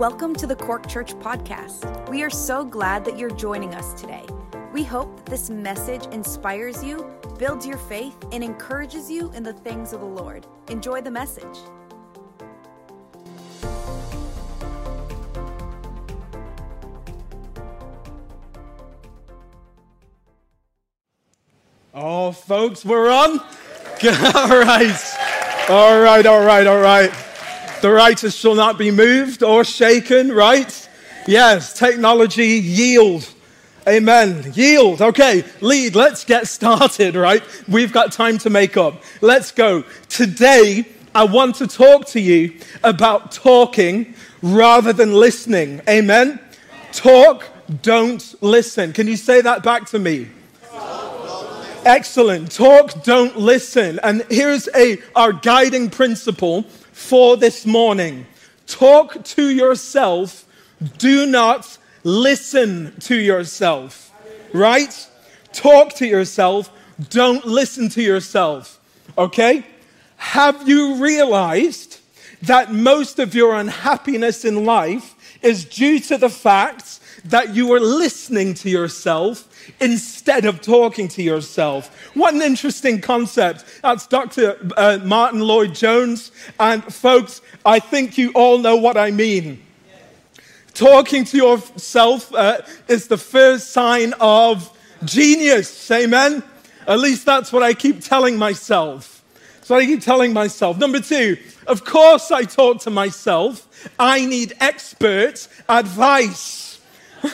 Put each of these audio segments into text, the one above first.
Welcome to the Cork Church podcast. We are so glad that you're joining us today. We hope that this message inspires you, builds your faith, and encourages you in the things of the Lord. Enjoy the message. Oh, folks, we're on. all right. All right, all right, all right. The righteous shall not be moved or shaken, right? Yes, technology, yield. Amen. Yield. Okay, lead. Let's get started, right? We've got time to make up. Let's go. Today, I want to talk to you about talking rather than listening. Amen. Talk, don't listen. Can you say that back to me? Excellent. Talk, don't listen. And here's a our guiding principle for this morning. Talk to yourself. Do not listen to yourself. Right? Talk to yourself. Don't listen to yourself. Okay? Have you realized that most of your unhappiness in life is due to the fact that you are listening to yourself instead of talking to yourself. What an interesting concept. That's Dr. Uh, Martyn Lloyd-Jones. And folks, I think you all know what I mean. Talking to yourself uh, is the first sign of genius. Amen? At least that's what I keep telling myself. So I keep telling myself. Number two, of course I talk to myself. I need expert advice.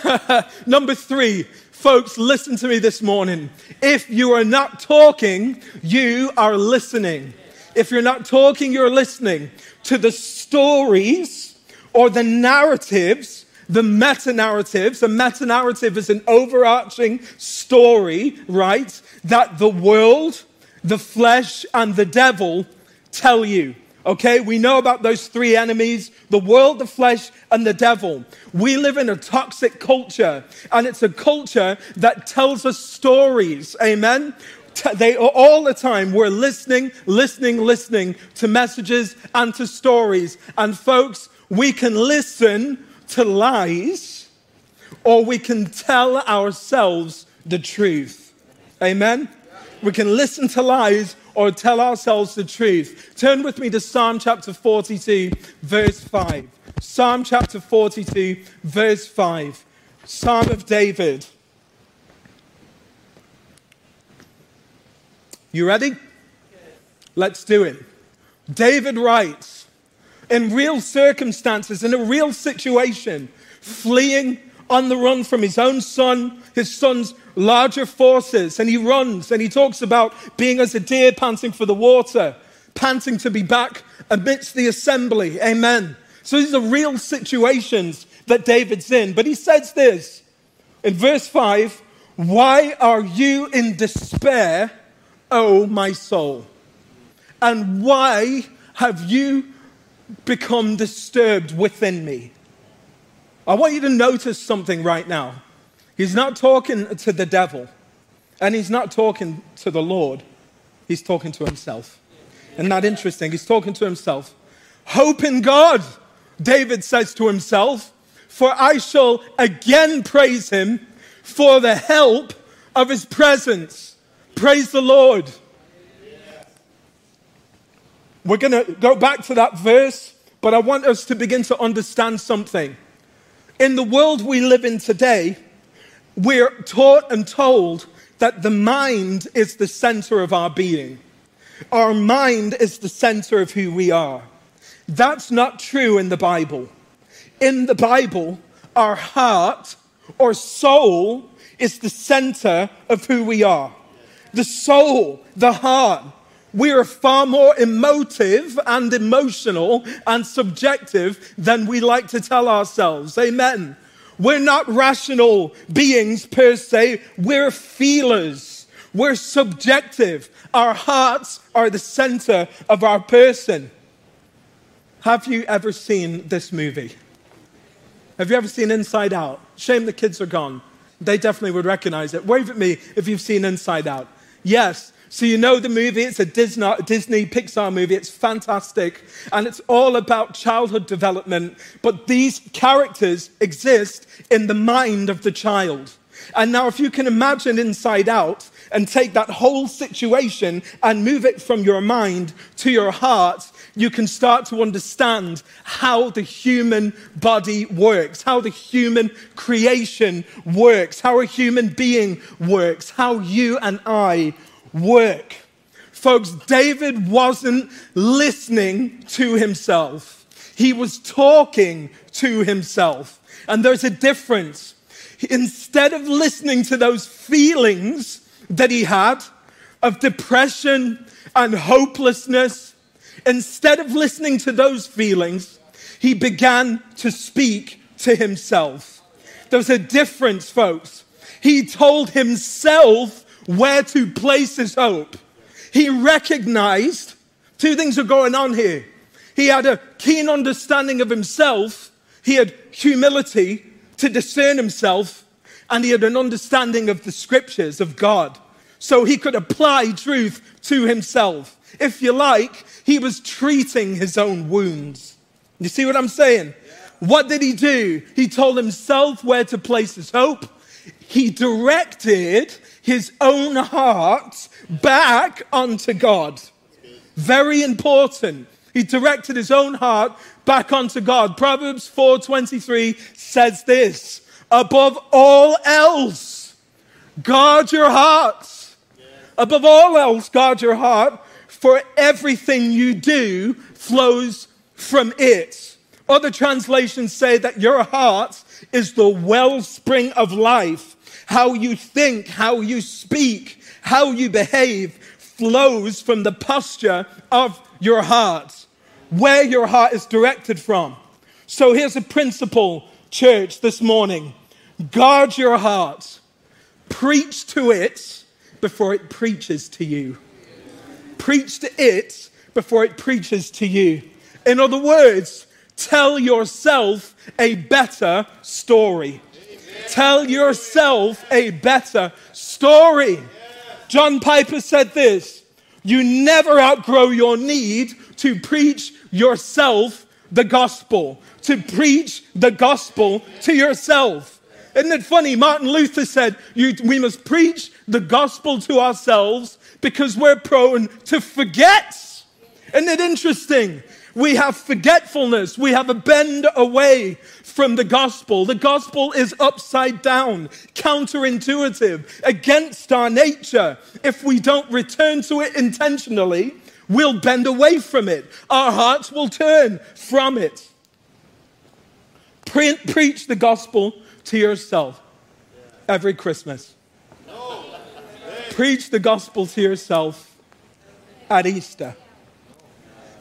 Number three, folks, listen to me this morning. If you are not talking, you are listening. If you're not talking, you're listening to the stories or the narratives, the meta narratives. A meta narrative is an overarching story, right? That the world, the flesh, and the devil tell you. Okay, we know about those three enemies the world, the flesh, and the devil. We live in a toxic culture, and it's a culture that tells us stories. Amen? They all the time we're listening, listening, listening to messages and to stories. And folks, we can listen to lies or we can tell ourselves the truth. Amen? We can listen to lies or tell ourselves the truth. Turn with me to Psalm chapter 42, verse 5. Psalm chapter 42, verse 5. Psalm of David. You ready? Let's do it. David writes, in real circumstances, in a real situation, fleeing on the run from his own son, his son's larger forces, and he runs and he talks about being as a deer panting for the water, panting to be back amidst the assembly. Amen. So these are real situations that David's in. But he says this in verse 5 Why are you in despair, O my soul? And why have you become disturbed within me? I want you to notice something right now. He's not talking to the devil, and he's not talking to the Lord. He's talking to himself. Isn't that interesting? He's talking to himself. Hope in God, David says to himself, for I shall again praise him for the help of his presence. Praise the Lord. We're going to go back to that verse, but I want us to begin to understand something. In the world we live in today, we're taught and told that the mind is the center of our being. Our mind is the center of who we are. That's not true in the Bible. In the Bible, our heart or soul is the center of who we are. The soul, the heart. We are far more emotive and emotional and subjective than we like to tell ourselves. Amen. We're not rational beings per se, we're feelers. We're subjective. Our hearts are the center of our person. Have you ever seen this movie? Have you ever seen Inside Out? Shame the kids are gone. They definitely would recognize it. Wave at me if you've seen Inside Out. Yes, So, you know the movie, it's a Disney, Pixar movie, it's fantastic, and it's all about childhood development. But these characters exist in the mind of the child. And now, if you can imagine Inside Out and take that whole situation and move it from your mind to your heart, you can start to understand how the human body works, how the human creation works, how a human being works, how you and I work. Folks, David wasn't listening to himself, he was talking to himself. And there's a difference. Instead of listening to those feelings that he had of depression and hopelessness, instead of listening to those feelings, he began to speak to himself. There's a difference, folks. He told himself where to place his hope. He recognized two things are going on here. He had a keen understanding of himself, he had humility to discern himself, and he had an understanding of the scriptures of God. So he could apply truth to himself. If you like, he was treating his own wounds. You see what I'm saying? What did he do? He told himself where to place his hope. He directed his own heart back onto God. Very important. He directed his own heart back onto God. Proverbs 4:23 says this, above all else, guard your hearts. Above all else, guard your heart, for everything you do flows from it. Other translations say that your heart is the wellspring of life how you think, how you speak, how you behave flows from the posture of your heart, where your heart is directed from. So here's a principle, church, this morning guard your heart, preach to it before it preaches to you. Preach to it before it preaches to you. In other words, tell yourself a better story. Tell yourself a better story. John Piper said this You never outgrow your need to preach yourself the gospel, to preach the gospel to yourself. Isn't it funny? Martin Luther said we must preach the gospel to ourselves because we're prone to forget. Isn't it interesting? We have forgetfulness. We have a bend away from the gospel. The gospel is upside down, counterintuitive, against our nature. If we don't return to it intentionally, we'll bend away from it. Our hearts will turn from it. Pre- preach the gospel to yourself every Christmas. Preach the gospel to yourself at Easter.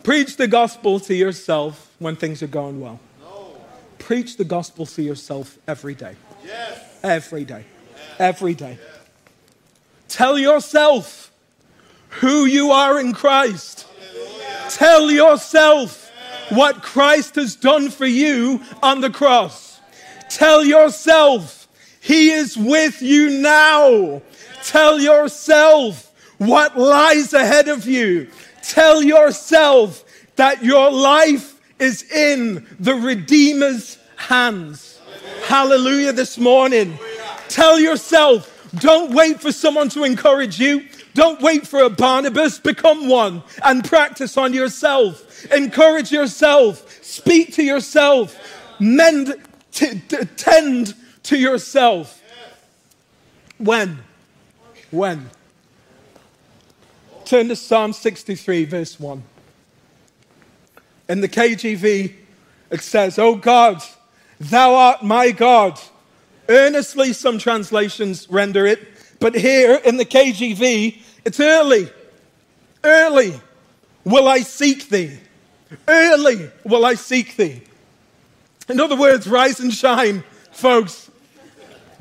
Preach the gospel to yourself when things are going well. No. Preach the gospel to yourself every day. Yes. Every day. Yes. Every day. Yes. Tell yourself who you are in Christ. Hallelujah. Tell yourself what Christ has done for you on the cross. Tell yourself he is with you now. Tell yourself what lies ahead of you. Tell yourself that your life is in the Redeemer's hands. Hallelujah this morning. Tell yourself, don't wait for someone to encourage you. Don't wait for a Barnabas. Become one and practice on yourself. Encourage yourself. Speak to yourself. Mend, t- t- tend to yourself. When? When? Turn to Psalm 63, verse 1. In the KJV, it says, Oh God, thou art my God. Earnestly, some translations render it, but here in the KJV, it's early. Early will I seek thee. Early will I seek thee. In other words, rise and shine, folks.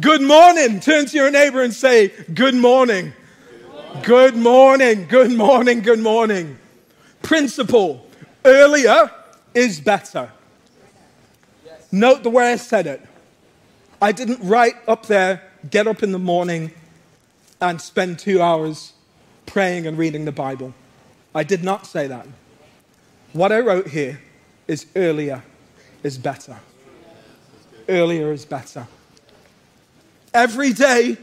Good morning. Turn to your neighbor and say, Good morning. Good morning. Good morning, good morning, good morning. Principle earlier is better. Note the way I said it. I didn't write up there, get up in the morning and spend two hours praying and reading the Bible. I did not say that. What I wrote here is earlier is better. Earlier is better. Every day,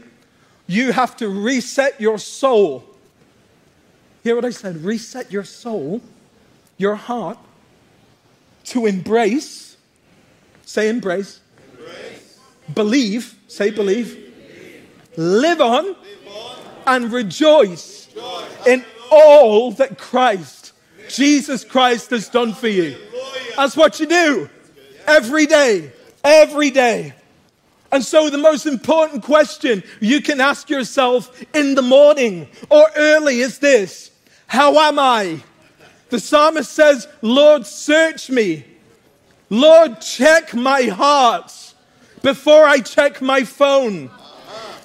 you have to reset your soul. Hear what I said? Reset your soul, your heart, to embrace. Say embrace. embrace. Believe. Say believe. believe. Live, on Live on and rejoice in all that Christ, Jesus Christ, has done for you. That's what you do every day. Every day. And so, the most important question you can ask yourself in the morning or early is this How am I? The psalmist says, Lord, search me. Lord, check my heart before I check my phone.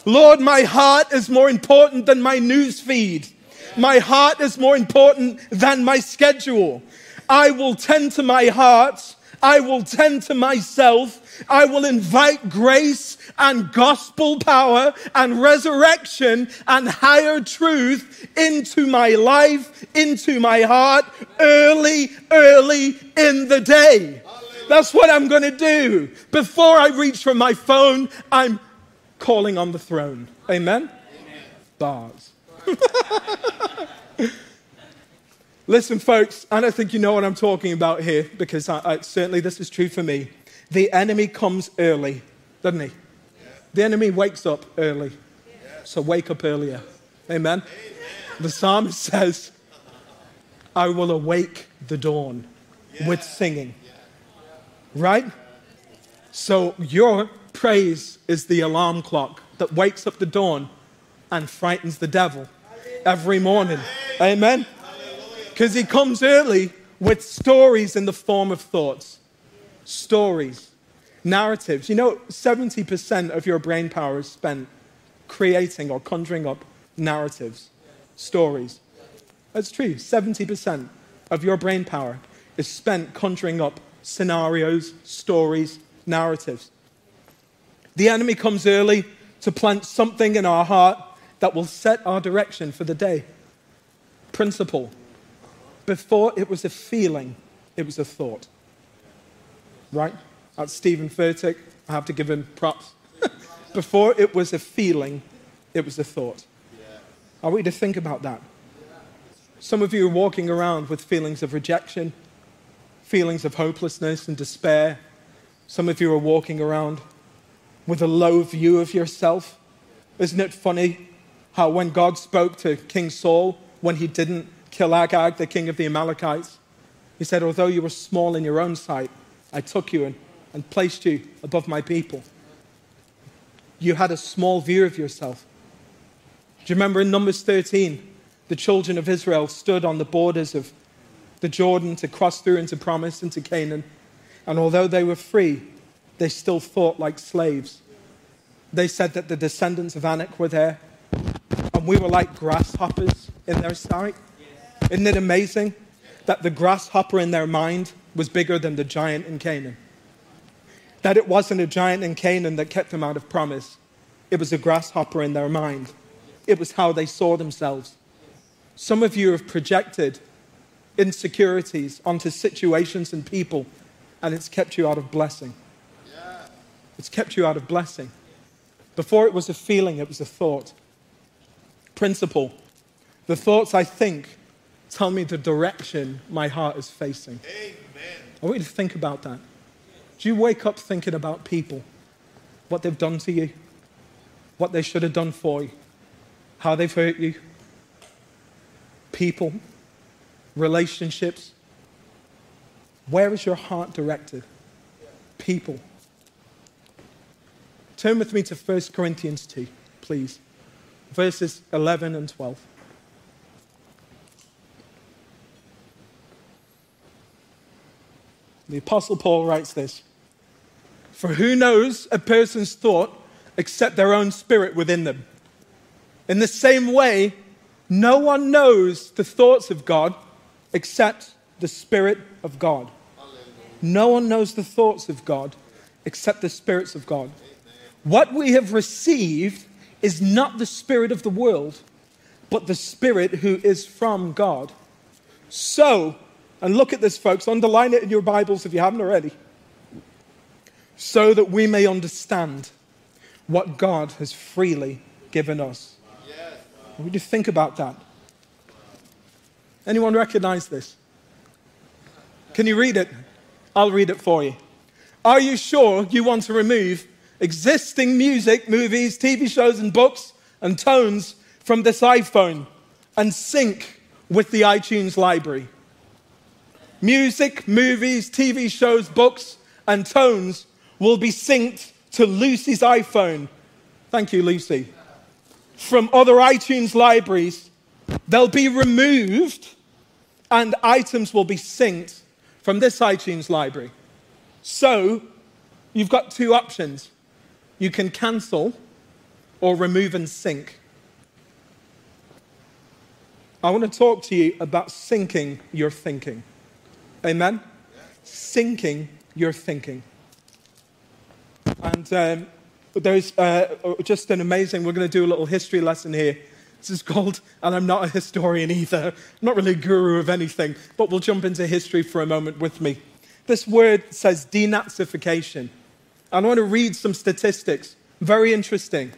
Lord, my heart is more important than my news feed. My heart is more important than my schedule. I will tend to my heart. I will tend to myself. I will invite grace and gospel power and resurrection and higher truth into my life, into my heart, early, early in the day. That's what I'm going to do. Before I reach for my phone, I'm calling on the throne. Amen? Amen. Bars. Listen, folks, I don't think you know what I'm talking about here because I, I, certainly this is true for me. The enemy comes early, doesn't he? The enemy wakes up early. So wake up earlier. Amen? Amen. The psalmist says, I will awake the dawn with singing. Right? So your praise is the alarm clock that wakes up the dawn and frightens the devil every morning. Amen? Because he comes early with stories in the form of thoughts. Stories, narratives. You know, 70% of your brain power is spent creating or conjuring up narratives, stories. That's true. 70% of your brain power is spent conjuring up scenarios, stories, narratives. The enemy comes early to plant something in our heart that will set our direction for the day. Principle. Before it was a feeling, it was a thought. Right? That's Steven Furtick. I have to give him props. Before it was a feeling, it was a thought. I want you to think about that. Some of you are walking around with feelings of rejection, feelings of hopelessness and despair. Some of you are walking around with a low view of yourself. Isn't it funny how when God spoke to King Saul, when he didn't kill Agag, the king of the Amalekites, he said, Although you were small in your own sight, I took you and, and placed you above my people. You had a small view of yourself. Do you remember in Numbers 13, the children of Israel stood on the borders of the Jordan to cross through into promise, into Canaan. And although they were free, they still thought like slaves. They said that the descendants of Anak were there, and we were like grasshoppers in their sight. Isn't it amazing that the grasshopper in their mind was bigger than the giant in Canaan? That it wasn't a giant in Canaan that kept them out of promise, it was a grasshopper in their mind. It was how they saw themselves. Some of you have projected insecurities onto situations and people, and it's kept you out of blessing. It's kept you out of blessing. Before it was a feeling, it was a thought. Principle. The thoughts I think tell me the direction my heart is facing. Amen. I want you to think about that. Do you wake up thinking about people, what they've done to you, what they should have done for you, how they've hurt you? People, relationships. Where is your heart directed? People. Turn with me to 1 Corinthians 2, please. Verses 11 and 12. The Apostle Paul writes this For who knows a person's thought except their own spirit within them? In the same way, no one knows the thoughts of God except the Spirit of God. No one knows the thoughts of God except the spirits of God. What we have received is not the spirit of the world, but the Spirit who is from God. So, and look at this, folks, underline it in your Bibles if you haven't already, so that we may understand what God has freely given us. Would you think about that? Anyone recognize this? Can you read it? I'll read it for you. Are you sure you want to remove existing music, movies, TV shows, and books and tones from this iPhone and sync with the iTunes library? Music, movies, TV shows, books, and tones will be synced to Lucy's iPhone. Thank you, Lucy. From other iTunes libraries, they'll be removed and items will be synced from this iTunes library. So, you've got two options. You can cancel or remove and sync. I want to talk to you about syncing your thinking. Amen? Syncing your thinking. And um, there's uh, just an amazing, we're going to do a little history lesson here. This is called, and I'm not a historian either, I'm not really a guru of anything, but we'll jump into history for a moment with me. This word says denazification. And I want to read some statistics. Very interesting.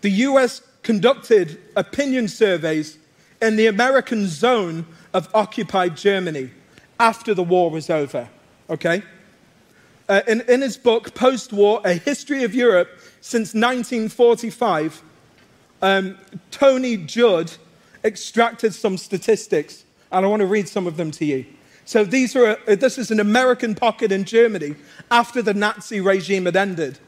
The US conducted opinion surveys in the American zone of occupied Germany after the war was over. Okay? Uh, in, in his book, Post War A History of Europe Since 1945, um, Tony Judt extracted some statistics, and I want to read some of them to you. So these are a, this is an American pocket in Germany after the Nazi regime had ended.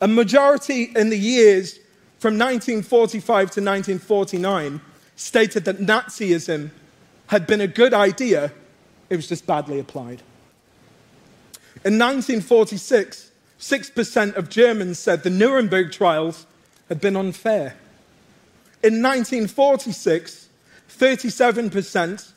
A majority in the years from 1945 to 1949 stated that Nazism had been a good idea, it was just badly applied. In 1946, 6% of Germans said the Nuremberg trials had been unfair. In 1946, 37%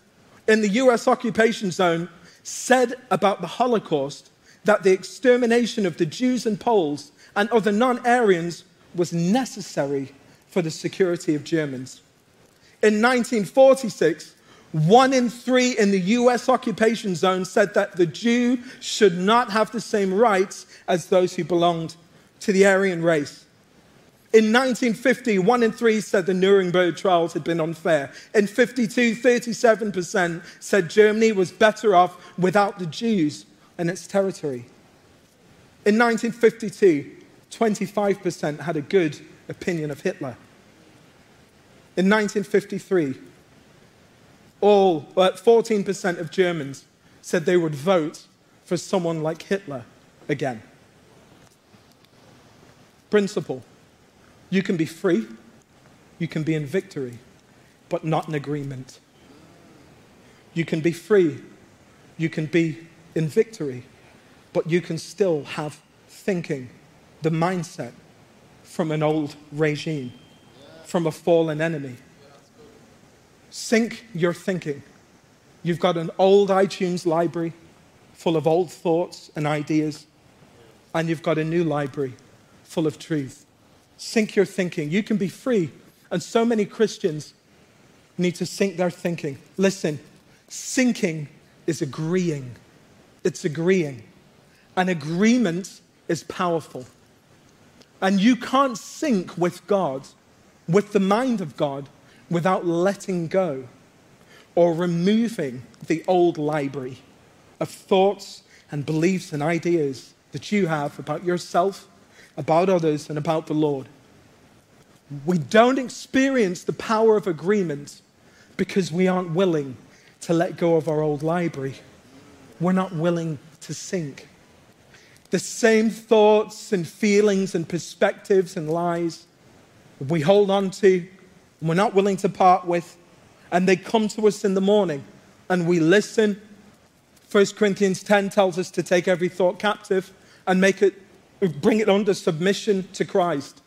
in the US occupation zone said about the Holocaust that the extermination of the Jews and Poles and other non Aryans was necessary for the security of Germans. In 1946, one in three in the US occupation zone said that the Jew should not have the same rights as those who belonged to the Aryan race. In 1950, one in three said the Nuremberg trials had been unfair. In 52, 37% said Germany was better off without the Jews in its territory. In 1952, 25% had a good opinion of Hitler. In 1953, all uh, 14% of Germans said they would vote for someone like Hitler again. Principle you can be free, you can be in victory, but not in agreement. You can be free, you can be in victory, but you can still have thinking, the mindset from an old regime, from a fallen enemy. Sync your thinking. You've got an old iTunes library full of old thoughts and ideas, and you've got a new library full of truth. Sync your thinking. You can be free. And so many Christians need to sync their thinking. Listen, syncing is agreeing. It's agreeing. An agreement is powerful. And you can't sync with God, with the mind of God, without letting go or removing the old library of thoughts and beliefs and ideas that you have about yourself about others, and about the Lord. We don't experience the power of agreement because we aren't willing to let go of our old library. We're not willing to sync. The same thoughts and feelings and perspectives and lies we hold on to, we're not willing to part with, and they come to us in the morning and we listen. 1 Corinthians 10 tells us to take every thought captive and make it bring it under submission to Christ.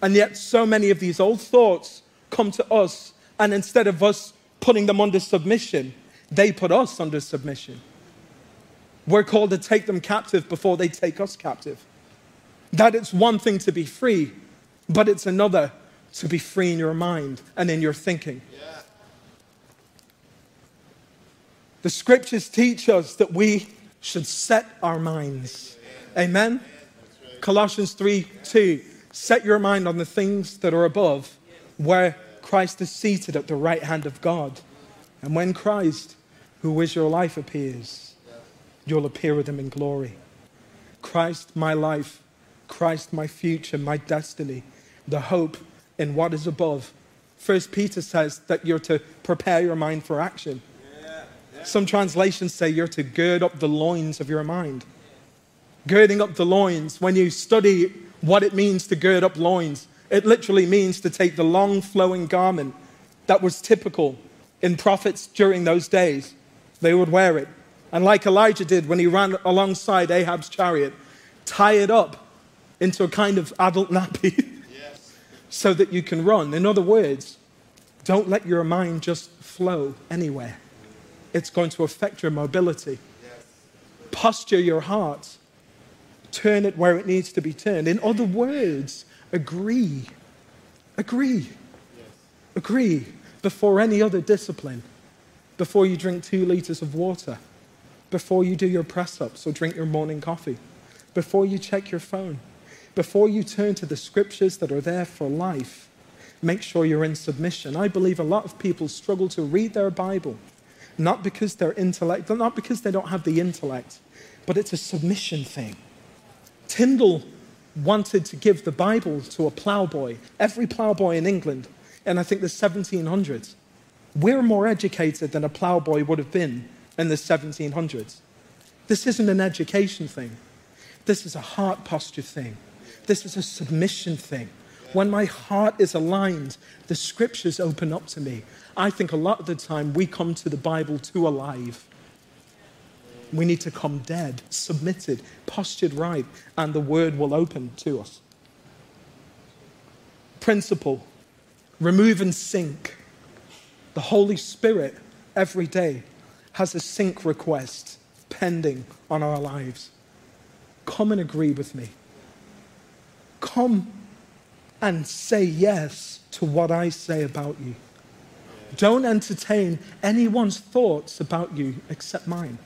And yet, so many of these old thoughts come to us, and instead of us putting them under submission, they put us under submission. We're called to take them captive before they take us captive. That it's one thing to be free, but it's another to be free in your mind and in your thinking. The scriptures teach us that we should set our minds. Amen? Colossians 3 2. Set your mind on the things that are above, where Christ is seated at the right hand of God. And when Christ, who is your life, appears, you'll appear with him in glory. Christ, my life, Christ, my future, my destiny, the hope in what is above. First Peter says that you're to prepare your mind for action. Some translations say you're to gird up the loins of your mind. Girding up the loins, when you study what it means to gird up loins, it literally means to take the long flowing garment that was typical in prophets during those days. They would wear it. And like Elijah did when he ran alongside Ahab's chariot, tie it up into a kind of adult nappy. so that you can run. In other words, don't let your mind just flow anywhere. It's going to affect your mobility. Posture your heart. Turn it where it needs to be turned. In other words, agree. Agree. Agree before any other discipline. Before you drink two liters of water before you do your press ups or drink your morning coffee, before you check your phone, before you turn to the scriptures that are there for life. Make sure you're in submission. I believe a lot of people struggle to read their Bible, not because they're intellect, not because they don't have the intellect, but it's a submission thing. Tyndale wanted to give the Bible to a plowboy, every plowboy in England, and I think the 1700s. We're more educated than a plowboy would have been in the 1700s. This isn't an education thing. This is a heart posture thing. This is a submission thing. When my heart is aligned, the scriptures open up to me. I think a lot of the time we come to the Bible too alive. We need to come dead, submitted, postured right, and the word will open to us. Principle remove and sync. the Holy Spirit every day has a sync request pending on our lives. Come and agree with me. Come and say yes to what I say about you. Don't entertain anyone's thoughts about you except mine.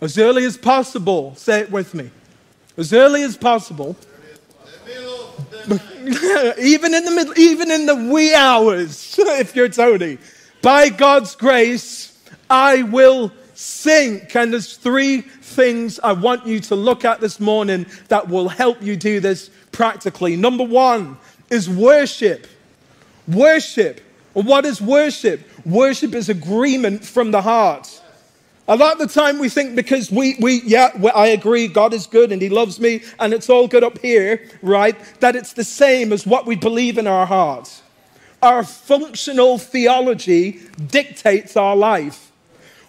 As early as possible, say it with me. As early as possible. even in the middle, even in the wee hours, if you're Tony by God's grace, I will sync. And there's three things I want you to look at this morning that will help you do this practically. Number one is worship. Worship. What is worship? Worship is agreement from the heart. A lot of the time we think because we, we yeah, I agree, God is good and He loves me and it's all good up here, right? That it's the same as what we believe in our hearts. Our functional theology dictates our life.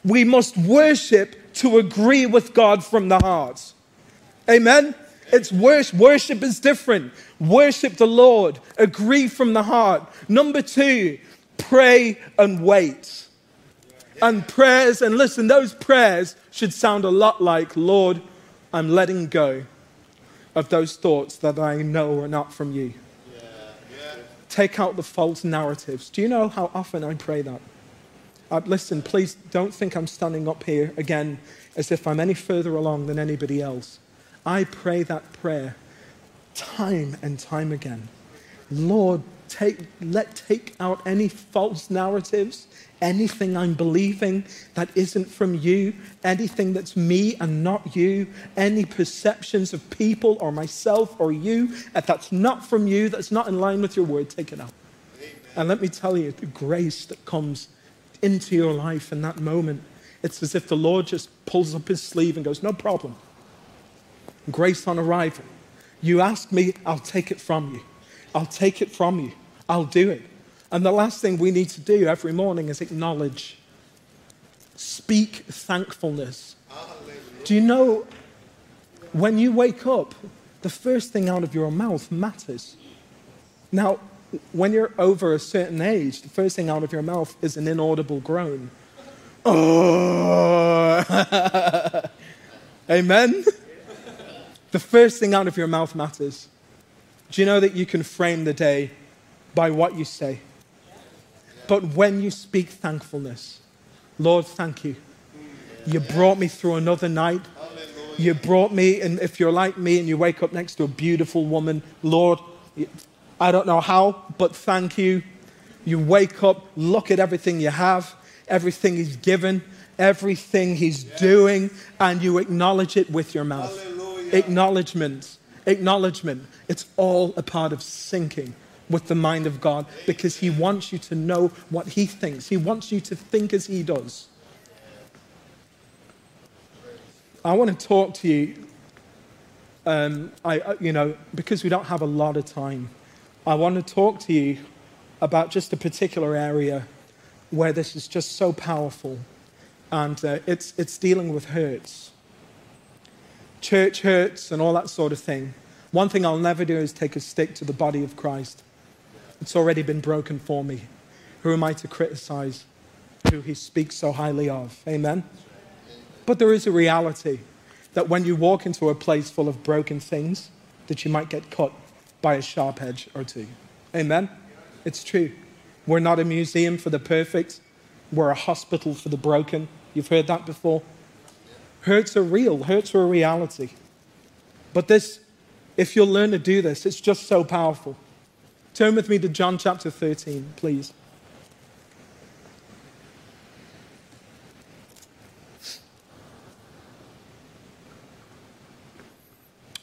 We must worship to agree with God from the heart. Amen? It's worship. Worship is different. Worship the Lord. Agree from the heart. Number two, pray and wait. And prayers, and listen, those prayers should sound a lot like, Lord, I'm letting go of those thoughts that I know are not from you. Take out the false narratives. Do you know how often I pray that? Uh, listen, please don't think I'm standing up here again as if I'm any further along than anybody else. I pray that prayer time and time again. Lord, take, let take out any false narratives, anything I'm believing that isn't from you, anything that's me and not you, any perceptions of people or myself or you, if that's not from you, that's not in line with your word, take it out. Amen. And let me tell you, the grace that comes into your life in that moment, it's as if the Lord just pulls up his sleeve and goes, No problem. Grace on arrival. You ask me, I'll take it from you. I'll take it from you. I'll do it. And the last thing we need to do every morning is acknowledge, speak thankfulness. Do you know when you wake up, the first thing out of your mouth matters? Now, when you're over a certain age, the first thing out of your mouth is an inaudible groan. Oh, amen. The first thing out of your mouth matters. Do you know that you can frame the day by what you say? But when you speak thankfulness, Lord, thank you. You brought me through another night. You brought me, and if you're like me and you wake up next to a beautiful woman, Lord, I don't know how, but thank you. You wake up, look at everything you have, everything He's given, everything He's doing, and you acknowledge it with your mouth. Hallelujah. Acknowledgement. Acknowledgement. It's all a part of syncing with the mind of God because He wants you to know what He thinks. He wants you to think as He does. I want to talk to you, um, I, you know, because we don't have a lot of time. I want to talk to you about just a particular area where this is just so powerful, and uh, it's, it's dealing with hurts. Church hurts and all that sort of thing. One thing I'll never do is take a stick to the body of Christ. It's already been broken for me. Who am I to criticize who he speaks so highly of? Amen? But there is a reality that when you walk into a place full of broken things, that you might get cut by a sharp edge or two. Amen? It's true. We're not a museum for the perfect, we're a hospital for the broken. You've heard that before. Hurts are real, hurts are a reality. But this, if you'll learn to do this, it's just so powerful. Turn with me to John chapter 13, please.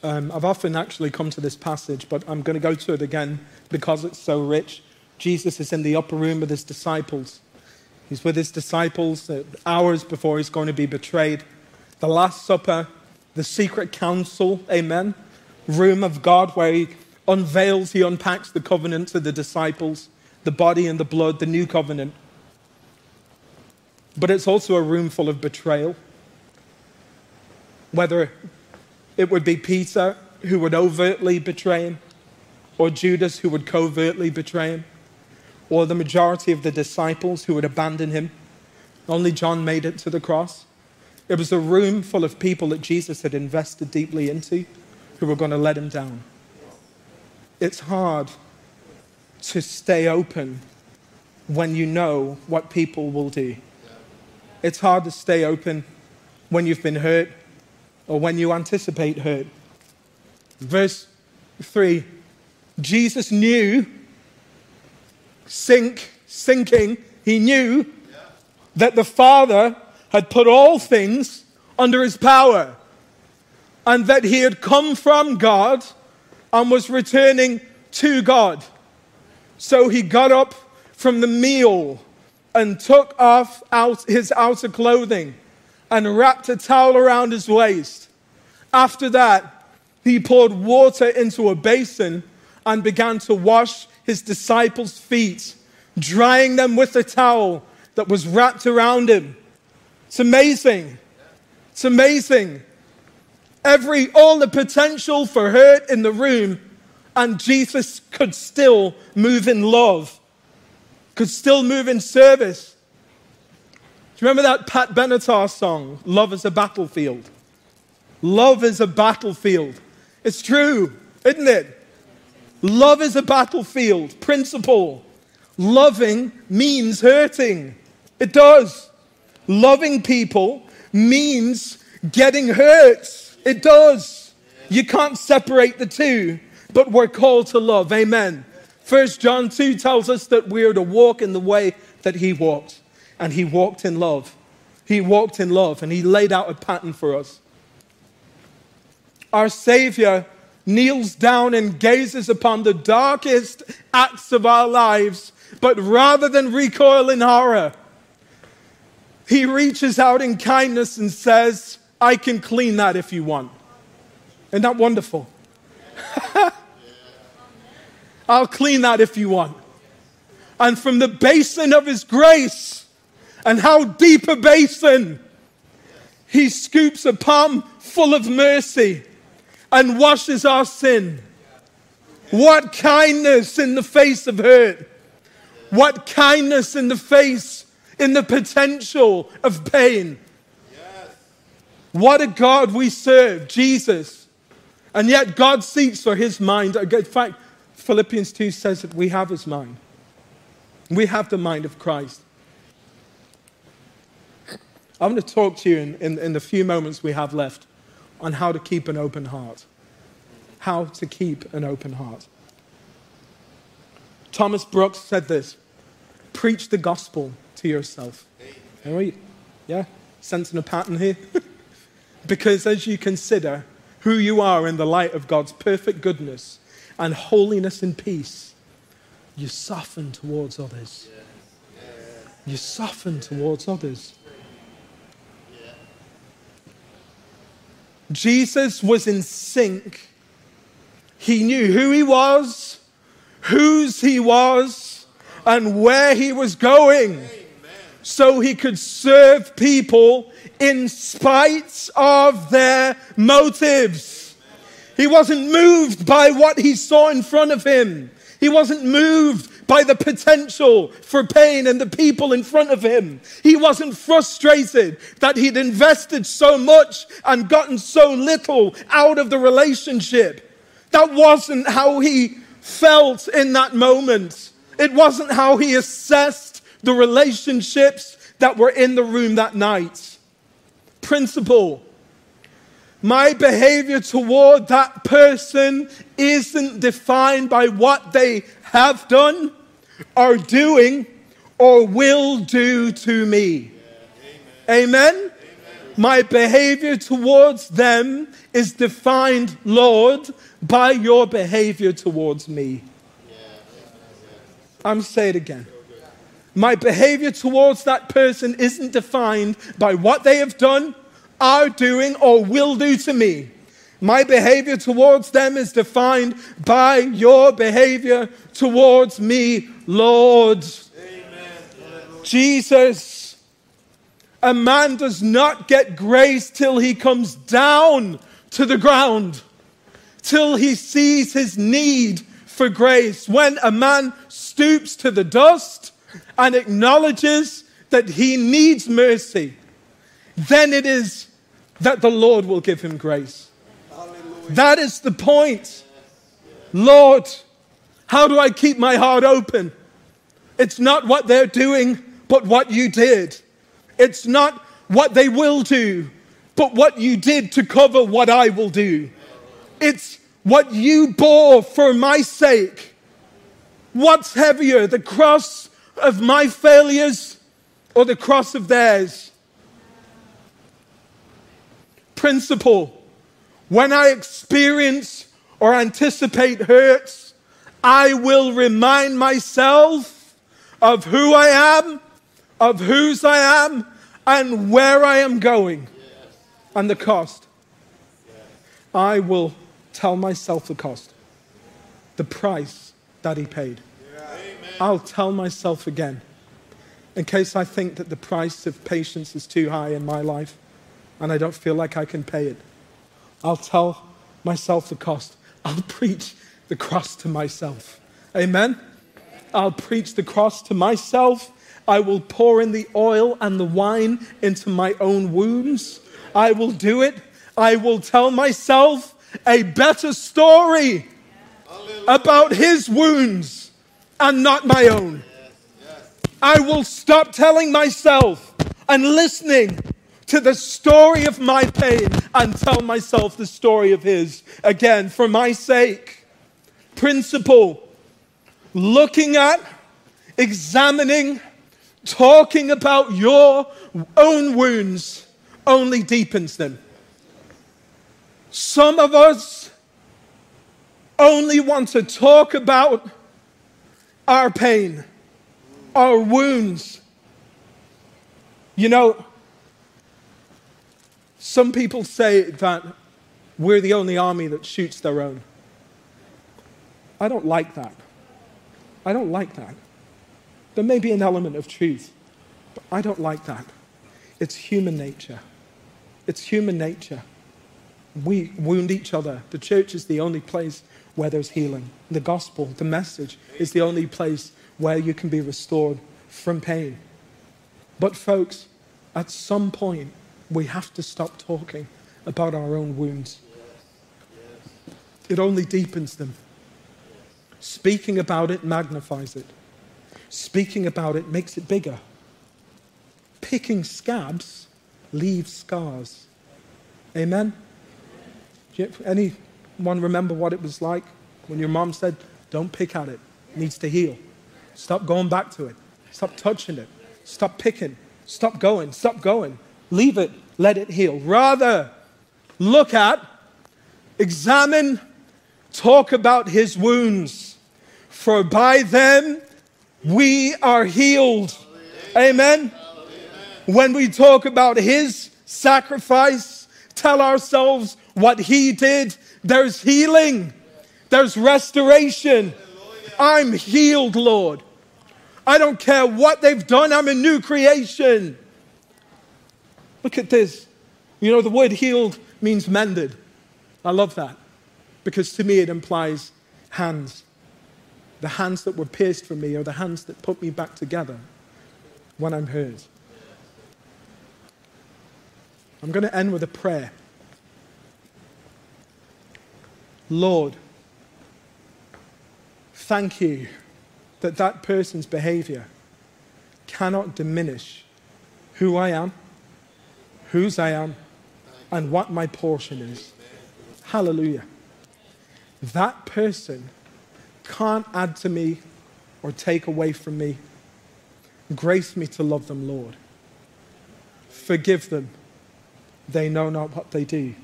Um, I've often actually come to this passage, but I'm going to go to it again because it's so rich. Jesus is in the upper room with his disciples. He's with his disciples hours before he's going to be betrayed. The Last Supper, the secret council, amen, room of God where he unveils, he unpacks the covenant to the disciples, the body and the blood, the new covenant. But it's also a room full of betrayal. Whether it would be Peter who would overtly betray him, or Judas who would covertly betray him, or the majority of the disciples who would abandon him. Only John made it to the cross. It was a room full of people that Jesus had invested deeply into who were going to let him down. It's hard to stay open when you know what people will do. It's hard to stay open when you've been hurt or when you anticipate hurt. Verse 3 Jesus knew, sync, syncing, he knew that the Father had put all things under his power and that he had come from God and was returning to God. So he got up from the meal and took off out his outer clothing and wrapped a towel around his waist. After that, he poured water into a basin and began to wash his disciples' feet, drying them with a towel that was wrapped around him. It's amazing. It's amazing. Every all the potential for hurt in the room, and Jesus could still move in love, could still move in service. You remember that Pat Benatar song, Love is a Battlefield? Love is a battlefield. It's true, isn't it? Love is a battlefield. Principle. Loving means hurting. It does. Loving people means getting hurt. It does. You can't separate the two, but we're called to love. Amen. First John 2 tells us that we are to walk in the way that he walked and he walked in love. He walked in love and he laid out a pattern for us. Our Savior kneels down and gazes upon the darkest acts of our lives, but rather than recoil in horror, he reaches out in kindness and says, I can clean that if you want. Isn't that wonderful? I'll clean that if you want. And from the basin of his grace, and how deep a basin. He scoops a palm full of mercy and washes our sin. What kindness in the face of hurt. What kindness in the face, in the potential of pain. What a God we serve, Jesus. And yet God seeks for his mind. In fact, Philippians 2 says that we have his mind. We have the mind of Christ. I'm going to talk to you in, in, in the few moments we have left on how to keep an open heart. How to keep an open heart. Thomas Brooks said this preach the gospel to yourself. Yeah? Sensing a pattern here? because as you consider who you are in the light of God's perfect goodness and holiness and peace, you soften towards others. You soften towards others. Jesus was in sync. He knew who he was, whose he was, and where he was going. So he could serve people in spite of their motives. He wasn't moved by what he saw in front of him. He wasn't moved by the potential for pain and the people in front of him. He wasn't frustrated that he'd invested so much and gotten so little out of the relationship. That wasn't how he felt in that moment. It wasn't how he assessed the relationships that were in the room that night. Principle my behavior toward that person isn't defined by what they have done, are doing, or will do to me. Amen. Amen? My behavior towards them is defined, Lord, by your behavior towards me. I'm say it again. My behavior towards that person isn't defined by what they have done, are doing, or will do to me. My behavior towards them is defined by your behavior towards me, Lord. Amen. Jesus, a man does not get grace till he comes down to the ground, till he sees his need for grace. When a man stoops to the dust and acknowledges that he needs mercy, then it is that the Lord will give him grace. That is the point. Lord, how do I keep my heart open? It's not what they're doing, but what you did. It's not what they will do, but what you did to cover what I will do. It's what you bore for my sake. What's heavier, the cross of my failures or the cross of theirs? Principle when I experience or anticipate hurts, I will remind myself of who I am, of whose I am, and where I am going, yes. and the cost. Yes. I will tell myself the cost, the price that he paid. Yeah. I'll tell myself again, in case I think that the price of patience is too high in my life and I don't feel like I can pay it. I'll tell myself the cost. I'll preach the cross to myself. Amen? I'll preach the cross to myself. I will pour in the oil and the wine into my own wounds. I will do it. I will tell myself a better story about his wounds and not my own. I will stop telling myself and listening to the story of my pain and tell myself the story of his again for my sake. Principle looking at, examining, talking about your own wounds only deepens them. Some of us only want to talk about our pain, our wounds. You know, some people say that we're the only army that shoots their own. I don't like that. I don't like that. There may be an element of truth, but I don't like that. It's human nature. It's human nature. We wound each other. The church is the only place where there's healing. The gospel, the message, is the only place where you can be restored from pain. But, folks, at some point, we have to stop talking about our own wounds. it only deepens them. Speaking about it magnifies it. Speaking about it makes it bigger. Picking scabs leaves scars. Amen? Anyone remember what it was like when your mom said, Don't pick at it, it needs to heal? Stop going back to it. Stop touching it. Stop picking. Stop going. Stop going. Leave it. Let it heal. Rather, look at, examine, talk about his wounds. For by them we are healed. Amen. When we talk about his sacrifice, tell ourselves what he did, there's healing, there's restoration. I'm healed, Lord. I don't care what they've done, I'm a new creation. Look at this. You know, the word healed means mended. I love that because to me it implies hands. The hands that were pierced for me are the hands that put me back together when I'm hurt. I'm going to end with a prayer. Lord, thank you that that person's behavior cannot diminish who I am, whose I am, and what my portion is. Hallelujah. That person can't add to me or take away from me. Grace me to love them, Lord. Forgive them. They know not what they do.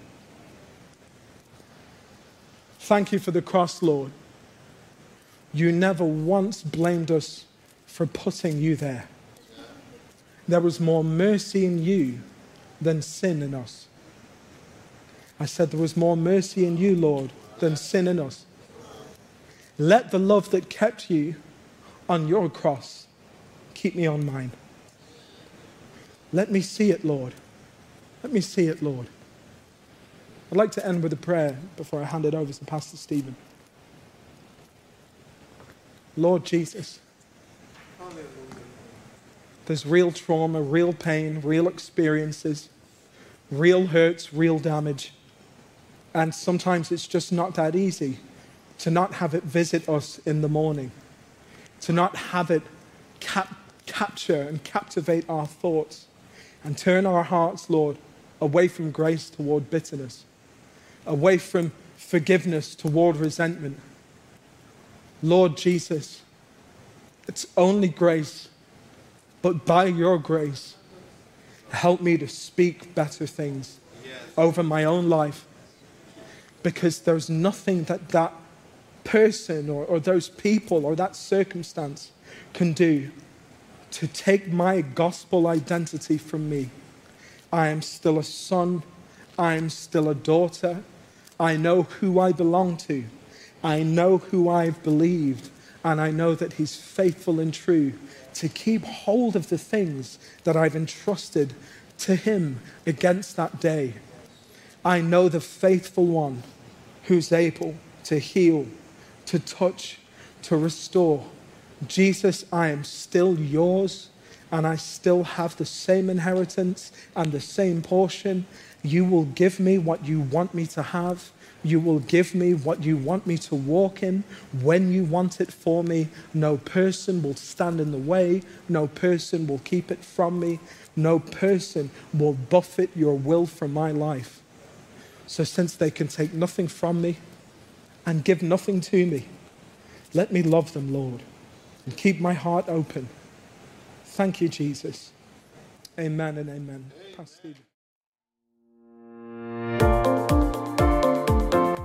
Thank you for the cross, Lord. You never once blamed us for putting you there. There was more mercy in you than sin in us. I said there was more mercy in you, Lord, than sin in us. Let the love that kept you on your cross keep me on mine. Let me see it, Lord. Let me see it, Lord. I'd like to end with a prayer before I hand it over to Pastor Stephen. Lord Jesus, there's real trauma, real pain, real experiences, real hurts, real damage. And sometimes it's just not that easy to not have it visit us in the morning, to not have it cap- capture and captivate our thoughts and turn our hearts, Lord, away from grace toward bitterness, away from forgiveness toward resentment Lord Jesus, it's only grace, but by your grace, help me to speak better things yes. over my own life. Because there's nothing that that person or, or those people or that circumstance can do to take my gospel identity from me. I am still a son. I am still a daughter. I know who I belong to. I know who I've believed, and I know that He's faithful and true to keep hold of the things that I've entrusted to Him against that day. I know the faithful one who's able to heal, to touch, to restore. Jesus, I am still yours, and I still have the same inheritance and the same portion. You will give me what you want me to have. You will give me what you want me to walk in when you want it for me. No person will stand in the way. No person will keep it from me. No person will buffet your will from my life. So, since they can take nothing from me and give nothing to me, let me love them, Lord, and keep my heart open. Thank you, Jesus. Amen and amen. Pastor